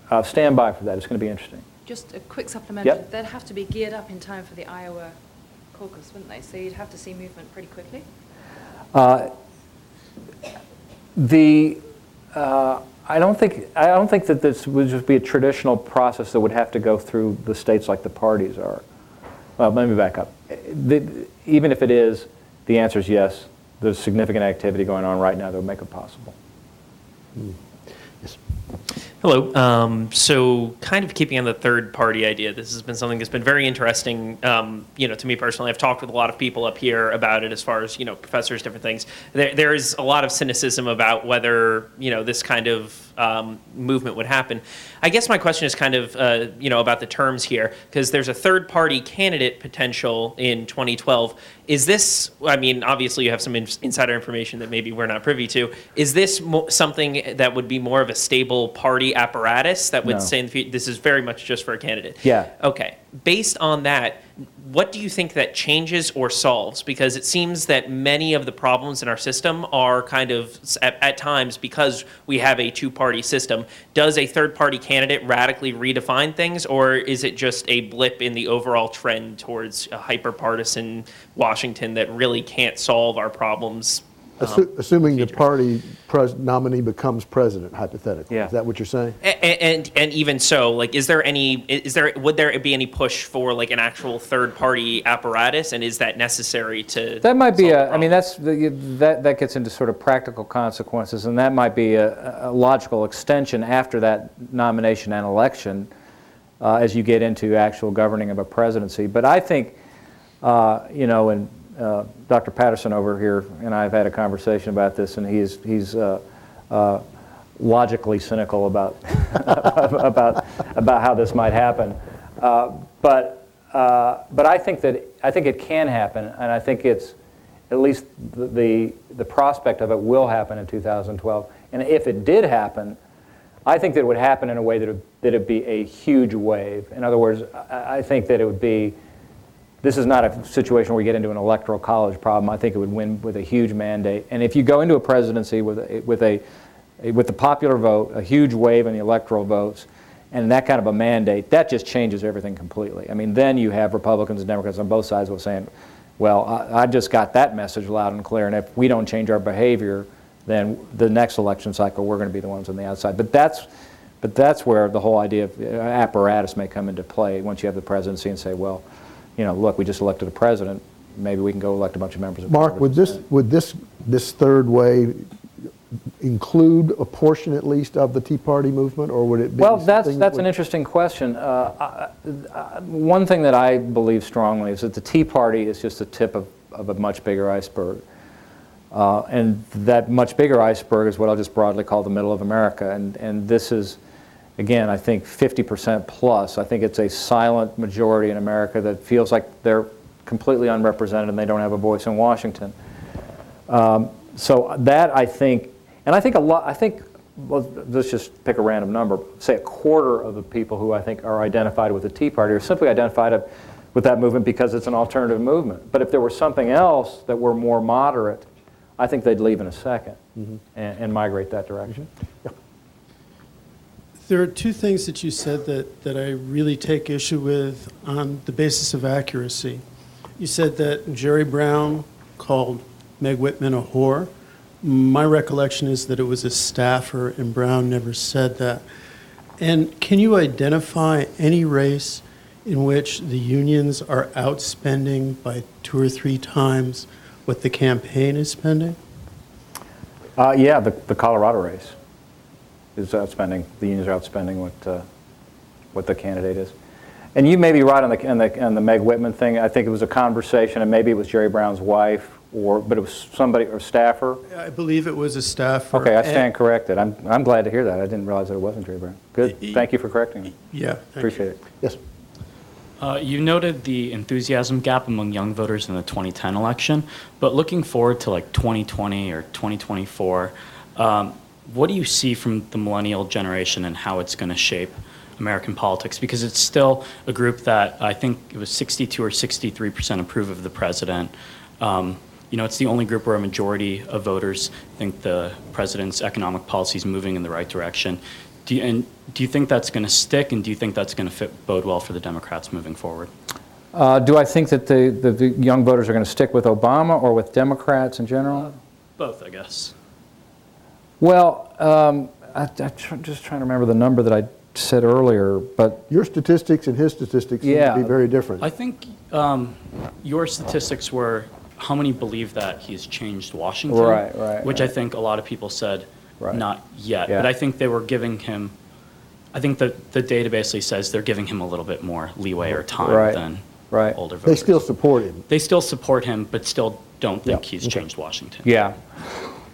uh, stand by for that. It's going to be interesting. Just a quick supplement. Yep. They'd have to be geared up in time for the Iowa caucus, wouldn't they? So you'd have to see movement pretty quickly. Uh, The, uh, I don't think, I don't think that this would just be a traditional process that would have to go through the states like the parties are. Well, let me back up. The- Even if it is, the answer is yes. There's significant activity going on right now that would make it possible. Hmm. Hello. Um, so, kind of keeping on the third party idea, this has been something that's been very interesting. Um, you know, to me personally, I've talked with a lot of people up here about it, as far as you know, professors, different things. There, there is a lot of cynicism about whether you know this kind of um, movement would happen. I guess my question is kind of uh, you know about the terms here, because there's a third party candidate potential in 2012. Is this? I mean, obviously you have some in- insider information that maybe we're not privy to. Is this mo- something that would be more of a stable party apparatus that would No. say in the future, this is very much just for a candidate? Yeah. Okay. Based on that, what do you think that changes or solves? Because it seems that many of the problems in our system are kind of, at, at times, because we have a two party system. Does a third party candidate radically redefine things, or is it just a blip in the overall trend towards a hyper partisan Washington that really can't solve our problems? Um, Assu- Assuming the party pres- nominee becomes president, hypothetically. Is that what you're saying? A- a- And and even so, like, is there any is there would there be any push for like an actual third party apparatus, and is that necessary to? That might be a, I mean, that's, the- that, that gets into sort of practical consequences, and that might be a, a logical extension after that nomination and election uh, as you get into actual governing of a presidency. But I think, uh, you know, and uh, Dr. Patterson over here and I have had a conversation about this, and he's, he's uh, uh, logically cynical about, about, about how this might happen. Uh, but, uh, but I think that I think it can happen, and I think it's at least the, the, the prospect of it will happen in 2012. And if it did happen, I think that it would happen in a way that it, that it'd be a huge wave. In other words, I, I think that it would be, this is not a situation where you get into an electoral college problem. I think it would win with a huge mandate. And if you go into a presidency with a, with a, with the popular vote, a huge wave in the electoral votes, and that kind of a mandate, that just changes everything completely. I mean, then you have Republicans and Democrats on both sides saying, well, I, I just got that message loud and clear, and if we don't change our behavior, then the next election cycle, we're going to be the ones on the outside. But that's, but that's where the whole idea of apparatus may come into play once you have the presidency and say, well, you know, look, we just elected a president. Maybe we can go elect a bunch of members of Mark, would this, would this, this third way include a portion at least of the Tea Party movement, or would it be Well, that's, that's that an interesting question. Uh, I- I- one thing that I believe strongly is that the Tea Party is just the tip of, of a much bigger iceberg. Uh, and that much bigger iceberg is what I'll just broadly call the middle of America. And, and this is, again, I think 50% plus. I think it's a silent majority in America that feels like they're completely unrepresented and they don't have a voice in Washington. Um, so that I think, and I think a lot, I think, well, let's just pick a random number, say a quarter of the people who I think are identified with the Tea Party are simply identified with that movement because it's an alternative movement. But if there were something else that were more moderate, I think they'd leave in a 2nd and, and migrate that direction. There are two things that you said that, that I really take issue with on the basis of accuracy. You said that Jerry Brown called Meg Whitman a whore. My recollection is that it was a staffer, and Brown never said that. And can you identify any race in which the unions are outspending by two or three times what the campaign is spending? Uh, yeah, the, the Colorado race is outspending, the unions are outspending what, uh, what the candidate is. And you may be right on the, on the, on the Meg Whitman thing. I think it was a conversation, and maybe it was Jerry Brown's wife, or, but it was somebody, or staffer. I believe it was a staffer. Okay, I And- stand corrected. I'm, I'm glad to hear that. I didn't realize that it wasn't Jerry Brown. Good, thank you for correcting me. Yeah, thank Appreciate it. Yes. Uh, you noted the enthusiasm gap among young voters in the 2010 election, but looking forward to like 2020 or 2024, um, what do you see from the millennial generation and how it's going to shape American politics? Because it's still a group that I think it was 62 or 63 percent approve of the president. Um, you know, it's the only group where a majority of voters think the president's economic policy is moving in the right direction. Do you, and do you think that's going to stick, and do you think that's going to fit bode well for the Democrats moving forward? Uh, do I think that the, the, the young voters are going to stick with Obama or with Democrats in general? Both, I guess. Well, um, I, I'm just trying to remember the number that I said earlier, but Your statistics and his statistics seem to be very different. I think um, your statistics were how many believe that he's changed Washington, Right, right, Which I think a lot of people said Right. not yet, Yeah. but I think they were giving him. I think that the data basically says they're giving him a little bit more leeway or time Right, than right. older They still support him. They still support him, but still don't think Yeah, he's okay. changed Washington. Yeah.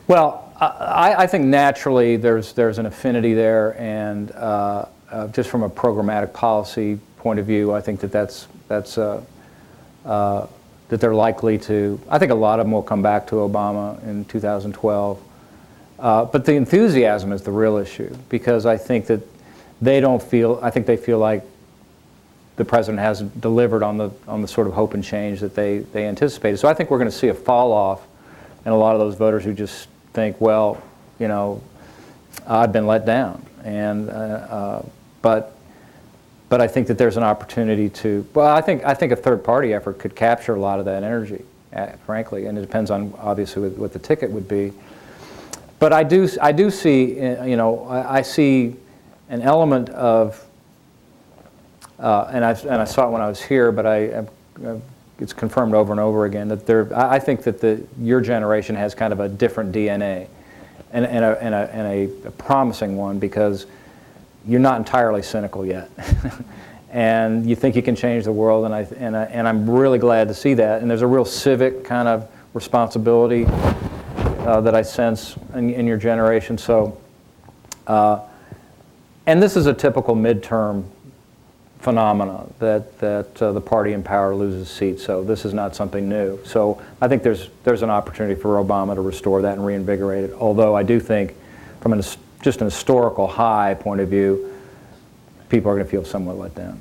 Well, I, I think naturally there's, there's an affinity there, and uh, uh, just from a programmatic policy point of view, I think that that's, that's uh, uh, that they're likely to, I think a lot of them will come back to Obama in 2012. Uh, but the enthusiasm is the real issue, because I think that they don't feel, I think they feel like the president hasn't delivered on the, on the sort of hope and change that they, they anticipated. So I think we're going to see a fall off in a lot of those voters who just think, well, you know, I've been let down. And, uh, uh, but, but I think that there's an opportunity to, well, I think, I think a third party effort could capture a lot of that energy, uh, frankly, and it depends on obviously what, the ticket would be. But I do, I do see, uh, you know, I, I see an element of uh, and, I, and I saw it when I was here, but I, uh, it's confirmed over and over again that there, I, think that the, your generation has kind of a different DNA and, and, a, and, a, and a, a promising one because you're not entirely cynical yet. and you think you can change the world, and, I, and, I, and I'm really glad to see that. And there's a real civic kind of responsibility uh, that I sense in, in your generation. So, uh, and this is a typical midterm phenomena that, that uh, the party in power loses seats. So this is not something new. So I think there's, there's an opportunity for Obama to restore that and reinvigorate it. Although I do think, from an, just an historical high point of view, people are going to feel somewhat let down.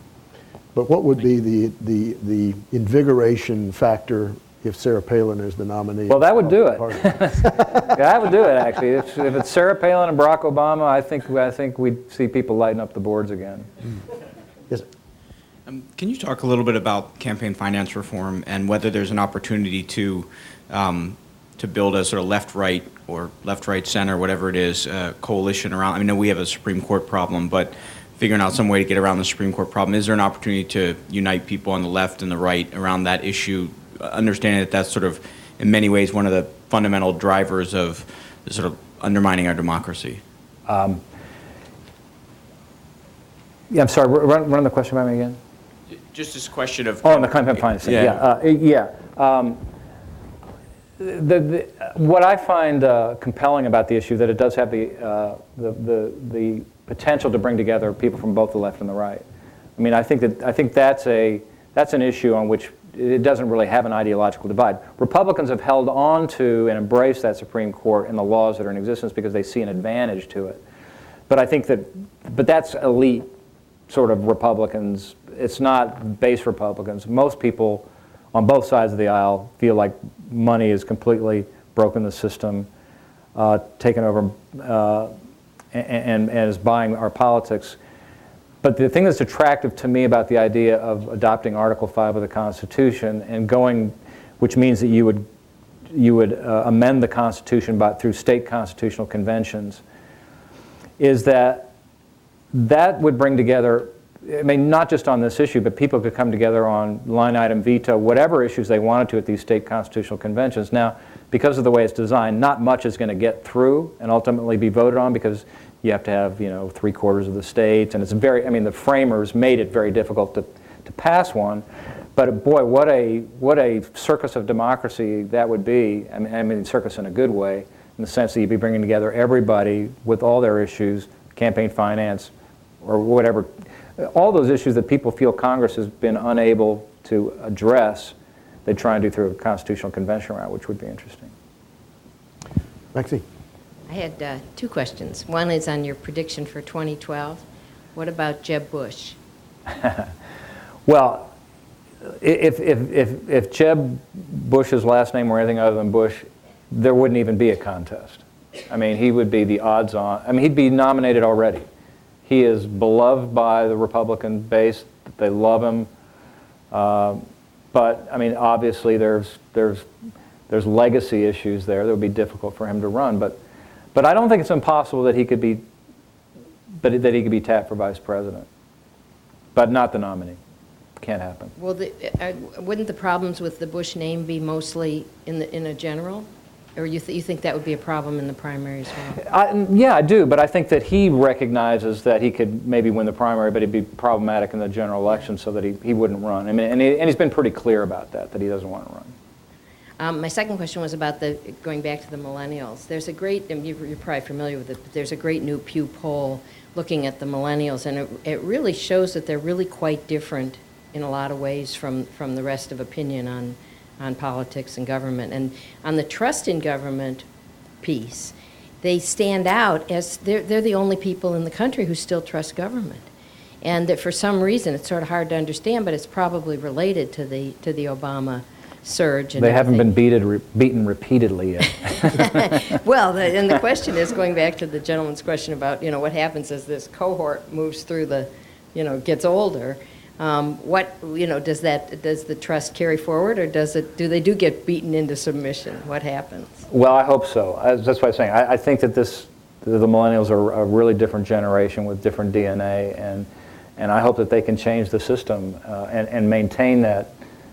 But what would be the, the, the invigoration factor if Sarah Palin is the nominee? Well, that would do it. yeah, that would do it, actually. If, if it's Sarah Palin and Barack Obama, I think, I think we'd see people lighting up the boards again. Yes. Um, Can you talk a little bit about campaign finance reform and whether there's an opportunity to um, to build a sort of left-right or left-right center, whatever it is, uh, coalition around? I know we have a Supreme Court problem, but figuring out some way to get around the Supreme Court problem, is there an opportunity to unite people on the left and the right around that issue, uh, understanding that that's sort of in many ways one of the fundamental drivers of sort of undermining our democracy? Um, yeah, I'm sorry, run, run the question by me again. Just this question of Oh, on the campaign finance thing, yeah. uh, Yeah. Um, The, the, what I find uh, compelling about the issue that it does have the, uh, the, the, the potential to bring together people from both the left and the right. I mean, I think that I think that's a that's an issue on which it doesn't really have an ideological divide. Republicans have held on to and embraced that Supreme Court and the laws that are in existence because they see an advantage to it. But I think that, but that's elite sort of Republicans. It's not base Republicans. Most people on both sides of the aisle feel like money has completely broken the system, uh, taken over uh, and, and is buying our politics. But the thing that's attractive to me about the idea of adopting Article 5 of the Constitution and going, which means that you would, you would uh, amend the Constitution by, through state constitutional conventions, is that that would bring together, I mean, not just on this issue, but people could come together on line item veto, whatever issues they wanted to at these state constitutional conventions. Now, because of the way it's designed, not much is going to get through and ultimately be voted on because you have to have, you know, three quarters of the states, and it's very, I mean, the framers made it very difficult to, to pass one. But boy, what a, what a circus of democracy that would be. I mean, I mean, circus in a good way, in the sense that you'd be bringing together everybody with all their issues, campaign finance, or whatever, all those issues that people feel Congress has been unable to address, they try and do through a constitutional convention route, which would be interesting. Maxine. I had uh, two questions. One is on your prediction for 2012. What about Jeb Bush? Well, if, if, if, if Jeb Bush's last name were anything other than Bush, there wouldn't even be a contest. I mean, he would be the odds on, I mean, he'd be nominated already. He is beloved by the Republican base, they love him. Uh, but, I mean, obviously, there's, there's, there's legacy issues there that would be difficult for him to run. But, but I don't think it's impossible that he could be, but that he could be tapped for vice president. But not the nominee. Can't happen. Well, the, uh, wouldn't the problems with the Bush name be mostly in, the, in a general? Or you, th- you think that would be a problem in the primary as well? I, yeah, I do, but I think that he recognizes that he could maybe win the primary, but it'd be problematic in the general election so that he, he wouldn't run. I mean, and, he, and he's been pretty clear about that, that he doesn't want to run. Um, my second question was about the going back to the millennials. There's a great, and you're, you're probably familiar with it, but there's a great new Pew poll looking at the millennials, and it, it really shows that they're really quite different in a lot of ways from, from the rest of opinion on, on politics and government. And on the trust in government piece, they stand out as they're, they're the only people in the country who still trust government. And that for some reason, it's sort of hard to understand, but it's probably related to the, to the Obama surge. And They haven't everything. been beated, re, beaten repeatedly yet. Well, the, and the question is, going back to the gentleman's question about, you know, what happens as this cohort moves through the, you know, gets older, um, what, you know, does that, does the trust carry forward, or does it, do they do get beaten into submission? What happens? Well, I hope so. That's what I'm saying. I, I think that this, the the millennials are a really different generation with different DNA, and, and I hope that they can change the system uh, and, and maintain that,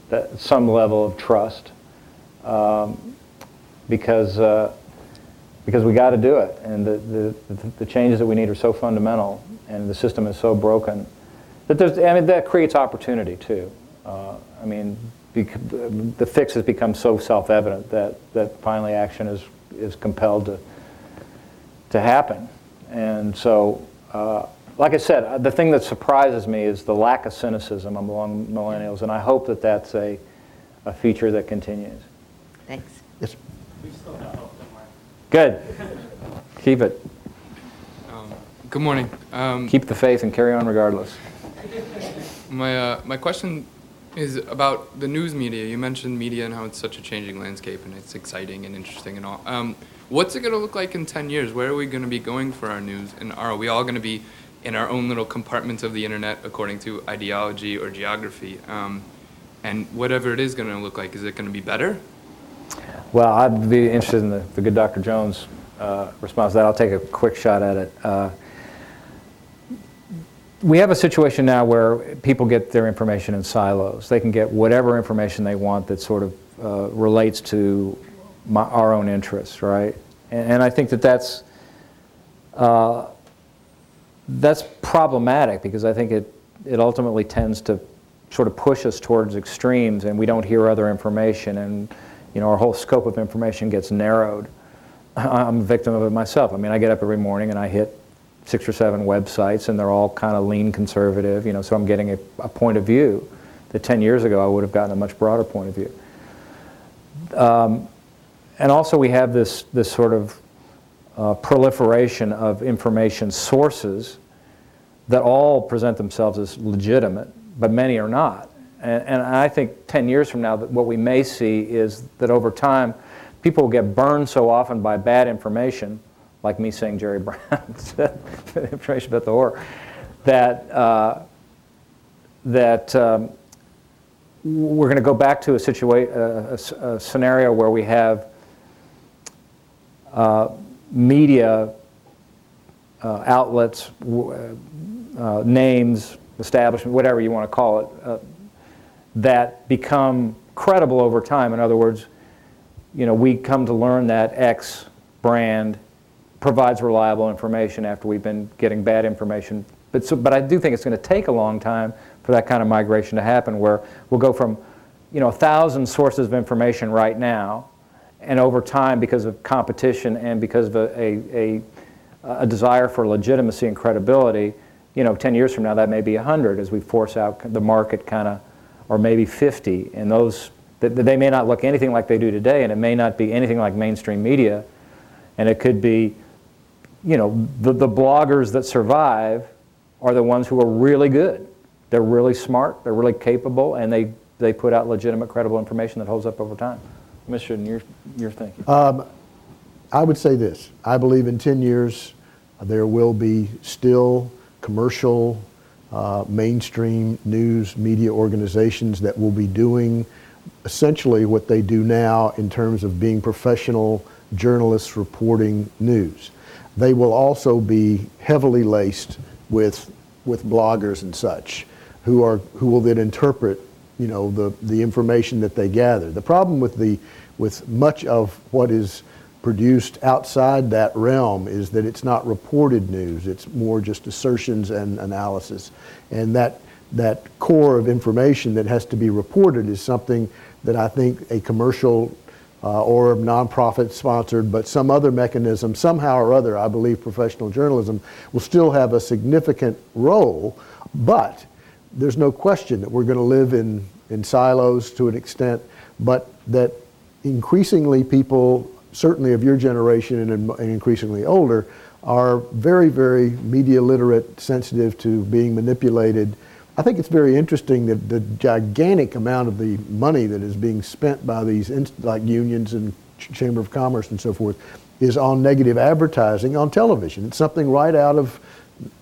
that some level of trust, um, because, uh, because we got to do it. And the, the- the changes that we need are so fundamental, and the system is so broken, that there's, I mean, that creates opportunity too. Uh, I mean, bec- the fix has become so self-evident that, that finally action is, is compelled to, to happen. And so, uh, like I said, uh, the thing that surprises me is the lack of cynicism among millennials, and I hope that that's a, a feature that continues. Thanks. Yes. Good. Keep it. Good morning. Um, Keep the faith and carry on regardless. My uh, my question is about the news media. You mentioned media and how it's such a changing landscape and it's exciting and interesting and all. Um, what's it going to look like in 10 years? Where are we going to be going for our news? And are we all going to be in our own little compartments of the internet according to ideology or geography? Um, and whatever it is going to look like, is it going to be better? Well, I'd be interested in the, the good Dr. Jones uh, response to that. I'll take a quick shot at it. Uh, we have a situation now where people get their information in silos. They can get whatever information they want that sort of uh, relates to my, our own interests, right? And, and I think that that's uh, that's problematic because I think it it ultimately tends to sort of push us towards extremes, and we don't hear other information, and you know our whole scope of information gets narrowed. I'm a victim of it myself. I mean, I get up every morning and I hit six or seven websites, and they're all kind of lean conservative, you know, so I'm getting a, a point of view that 10 years ago I would have gotten a much broader point of view. Um, and also we have this, this sort of uh, proliferation of information sources that all present themselves as legitimate, but many are not. And, and I think 10 years from now, that what we may see is that over time, people get burned so often by bad information like me saying Jerry Brown said information about the war, that, uh, that um, we're going to go back to a, situa- a, a s- a scenario where we have uh, media uh, outlets, uh, names, establishment, whatever you want to call it, uh, that become credible over time. In other words, you know, we come to learn that X brand provides reliable information after we've been getting bad information. But, so, but I do think it's going to take a long time for that kind of migration to happen where we'll go from, you know, a thousand sources of information right now, and over time, because of competition and because of a, a, a, a desire for legitimacy and credibility, you know, 10 years from now, that may be 100 as we force out the market kind of, or maybe 50. And those, th- they may not look anything like they do today, and it may not be anything like mainstream media. And it could be, you know, the, the bloggers that survive are the ones who are really good. They're really smart, they're really capable, and they, they put out legitimate, credible information that holds up over time. Mr. Shouldn't, you're, you're thinking. Um, I would say this. I believe in 10 years, there will be still commercial, uh, mainstream news media organizations that will be doing essentially what they do now in terms of being professional journalists reporting news. They will also be heavily laced with, with bloggers and such who, are, who will then interpret you know, the, the information that they gather. The problem with, the, with much of what is produced outside that realm is that it's not reported news. It's more just assertions and analysis. And that, that core of information that has to be reported is something that I think a commercial uh, or nonprofit sponsored, but some other mechanism, somehow or other, I believe professional journalism will still have a significant role, but there's no question that we're going to live in, in silos to an extent, but that increasingly people, certainly of your generation and, and increasingly older, are very, very media literate, sensitive to being manipulated. I think it's very interesting that the gigantic amount of the money that is being spent by these inst- like unions and Ch- Chamber of Commerce and so forth is on negative advertising on television. It's something right out of,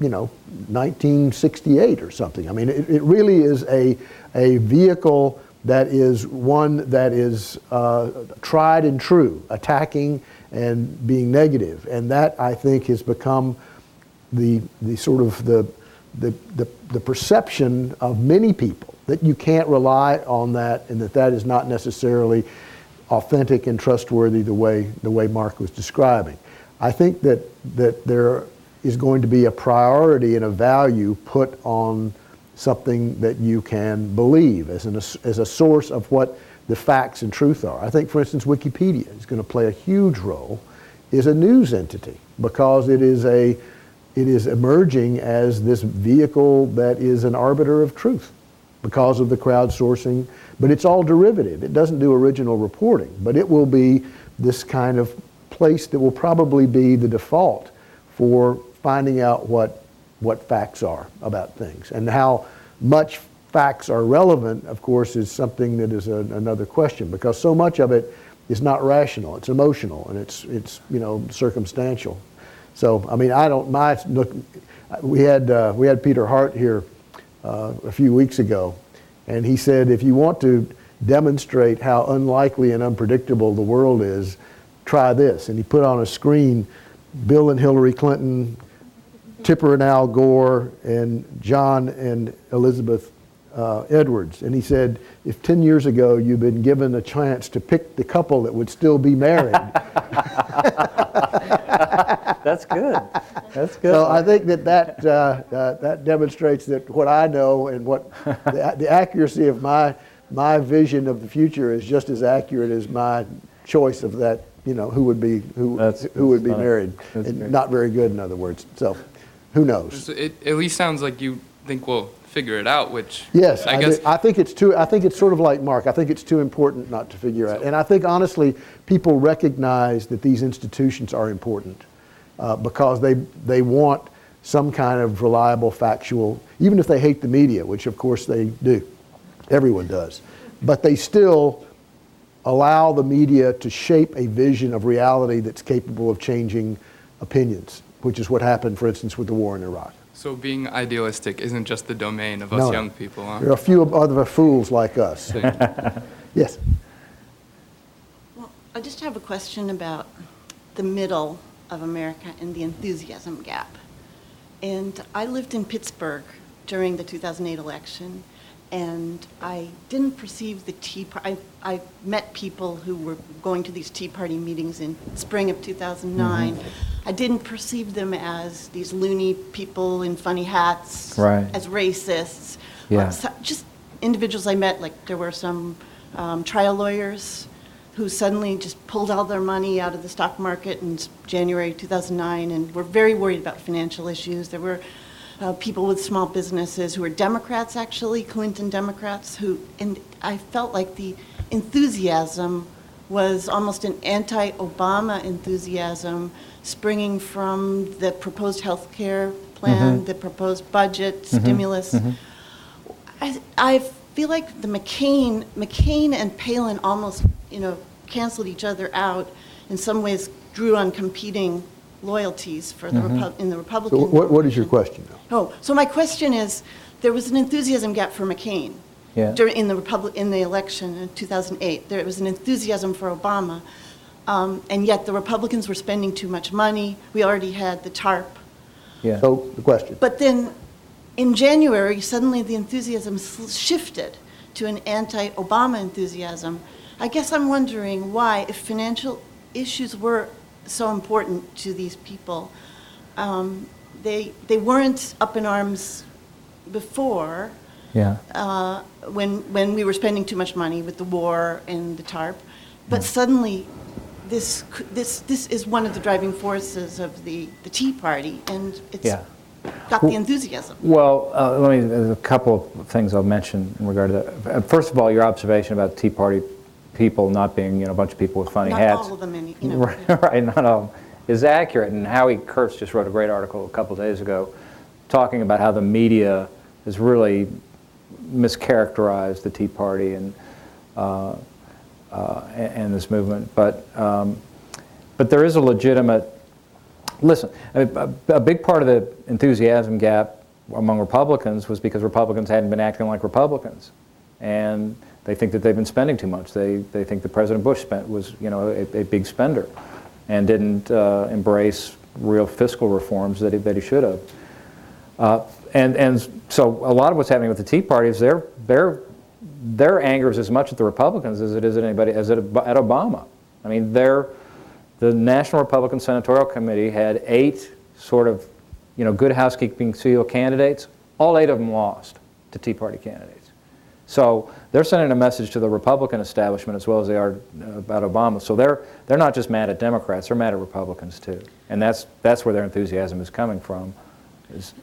you know, 1968 or something. I mean, it, it really is a, a vehicle that is one that is uh, tried and true, attacking and being negative. And that, I think, has become the, the sort of the, the, the, the perception of many people that you can't rely on that and that that is not necessarily authentic and trustworthy the way, the way Mark was describing. I think that, that there is going to be a priority and a value put on something that you can believe as, an, as a source of what the facts and truth are. I think, for instance, Wikipedia is going to play a huge role, is a news entity because it is a it is emerging as this vehicle that is an arbiter of truth because of the crowdsourcing, but it's all derivative. It doesn't do original reporting, but it will be this kind of place that will probably be the default for finding out what, what facts are about things. And how much facts are relevant, of course, is something that is a, another question because so much of it is not rational, it's emotional, and it's, it's you know, circumstantial. So, I mean, I don't, my, look, we had, uh, we had Peter Hart here uh, a few weeks ago, and he said, if you want to demonstrate how unlikely and unpredictable the world is, try this. And he put on a screen Bill and Hillary Clinton, Tipper and Al Gore, and John and Elizabeth uh, Edwards. And he said, if 10 years ago you'd been given a chance to pick the couple that would still be married. That's good. That's good. So I think that that, uh, uh, that demonstrates that what I know and what the, the accuracy of my, my vision of the future is just as accurate as my choice of that, you know, who would be, who, who would be funny. married. That's And great. Not very good, in other words. So who knows? It at least sounds like you think we'll figure it out, which Yes, I, I, guess thi- I think it's too. I think it's sort of like Mark. I think it's too important not to figure out. And I think honestly, people recognize that these institutions are important uh, because they they want some kind of reliable, factual. Even if they hate the media, which of course they do, everyone does, but they still allow the media to shape a vision of reality that's capable of changing opinions, which is what happened, for instance, with the war in Iraq. So being idealistic isn't just the domain of us No. young people, huh? There are a few other fools like us. Yes. Well, I just have a question about the middle of America and the enthusiasm gap. And I lived in Pittsburgh during the 2008 election, and I didn't perceive the Tea Party. I, I met people who were going to these Tea Party meetings in spring of 2009. Mhm. I didn't perceive them as these loony people in funny hats, Right. as racists. Yeah. so- just individuals I met, like there were some um, trial lawyers who suddenly just pulled all their money out of the stock market in January 2009 and were very worried about financial issues. There were uh, people with small businesses who were Democrats, actually, Clinton Democrats, who, and I felt like the enthusiasm was almost an anti-Obama enthusiasm springing from the proposed health care plan, Mhm. the proposed budget Mhm. stimulus. Mhm. I, I feel like the McCain, McCain and Palin almost, you know, canceled each other out. In some ways, drew on competing loyalties for the Mhm. Repu- in the So Republican. what, what is your question? Oh, so my question is, there was an enthusiasm gap for McCain Yeah. during in the Republic in the election in 2008. There was an enthusiasm for Obama, um, and yet the Republicans were spending too much money. We already had the TARP. Yeah. So the question. But then in January, suddenly the enthusiasm shifted to an anti Obama enthusiasm. I guess I'm wondering why, if financial issues were so important to these people, um, they, they weren't up in arms before. Yeah. Uh, when, when we were spending too much money with the war and the TARP. But suddenly, this, this, this is one of the driving forces of the, the Tea Party, and it's Yeah. Got the enthusiasm. Well, uh, let me, there's a couple of things I'll mention in regard to that. Uh, First of all, your observation about Tea Party people not being, you know, a bunch of people with funny Not hats. all of them, any, you know. Right, right, not all, of them, is accurate. And Howie Kurtz just wrote a great article a couple days ago talking about how the media has really mischaracterized the Tea Party and, uh, uh, and this movement. But, um, but there is a legitimate, listen, I mean, a, big part of the enthusiasm gap among Republicans was because Republicans hadn't been acting like Republicans. And they think that they've been spending too much. They, they think that President Bush spent, was you know, a, a big spender and didn't uh, embrace real fiscal reforms that he, that he should have. Uh, and, and so a lot of what's happening with the Tea Party is their, their, their anger is as much at the Republicans as it is at anybody, as at, at Obama. I mean, their, the National Republican Senatorial Committee had eight sort of, you know, good housekeeping seal candidates. All eight of them lost to Tea Party candidates. So they're sending a message to the Republican establishment as well as they are uh, about Obama. So they're, they're not just mad at Democrats, they're mad at Republicans too. And that's, that's where their enthusiasm is coming from. Is,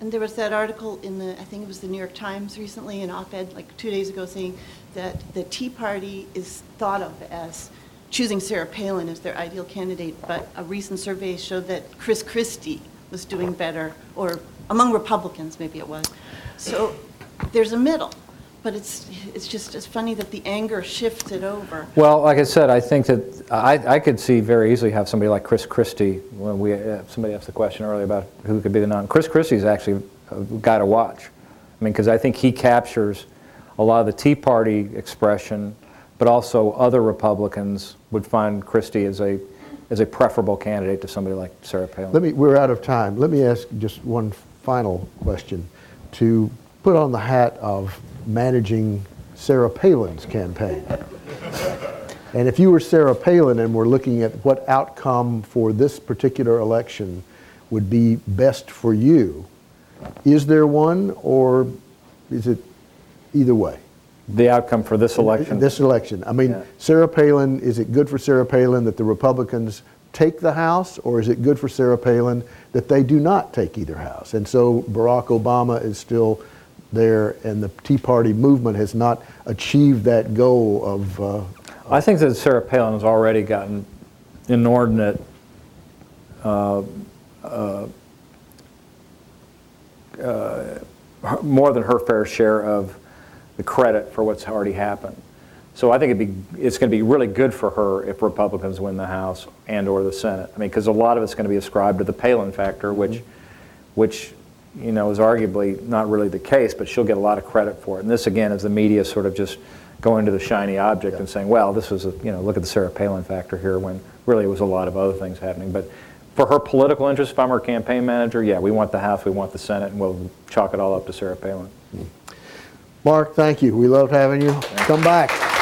And there was that article in the, I think it was the New York Times recently, an op-ed like two days ago, saying that the Tea Party is thought of as choosing Sarah Palin as their ideal candidate, but a recent survey showed that Chris Christie was doing better, or among Republicans, maybe it was. So there's a middle, but it's, it's just, it's funny that the anger shifted over. Well, like I said, I think that I, I could see very easily have somebody like Chris Christie. When we uh, somebody asked the question earlier about who could be the non. Chris Christie is actually a guy to watch. I mean, because I think he captures a lot of the Tea Party expression, but also other Republicans would find Christie as a as a preferable candidate to somebody like Sarah Palin. Let me, we're out of time. Let me ask just one final question to put on the hat of managing Sarah Palin's campaign. And if you were Sarah Palin and were looking at what outcome for this particular election would be best for you, is there one or is it either way? The outcome for this election? This election. I mean, Sarah Palin, is it good for Sarah Palin that the Republicans take the House, or is it good for Sarah Palin that they do not take either House? And so Barack Obama is still there, and the Tea Party movement has not achieved that goal of. Uh, I think that Sarah Palin has already gotten inordinate uh, uh, uh, more than her fair share of the credit for what's already happened. So I think it'd be, it's going to be really good for her if Republicans win the House and/or the Senate. I mean, because a lot of it's going to be ascribed to the Palin factor, which, mm-hmm. which, you know, is arguably not really the case, but she'll get a lot of credit for it. And this, again, is the media sort of just going to the shiny object and saying, well, this was, a, you know, look at the Sarah Palin factor here, when really it was a lot of other things happening. But for her political interest, if I'm her campaign manager, yeah, we want the House, we want the Senate, and we'll chalk it all up to Sarah Palin. Mm-hmm. Mark, thank you. We loved having you. Come back.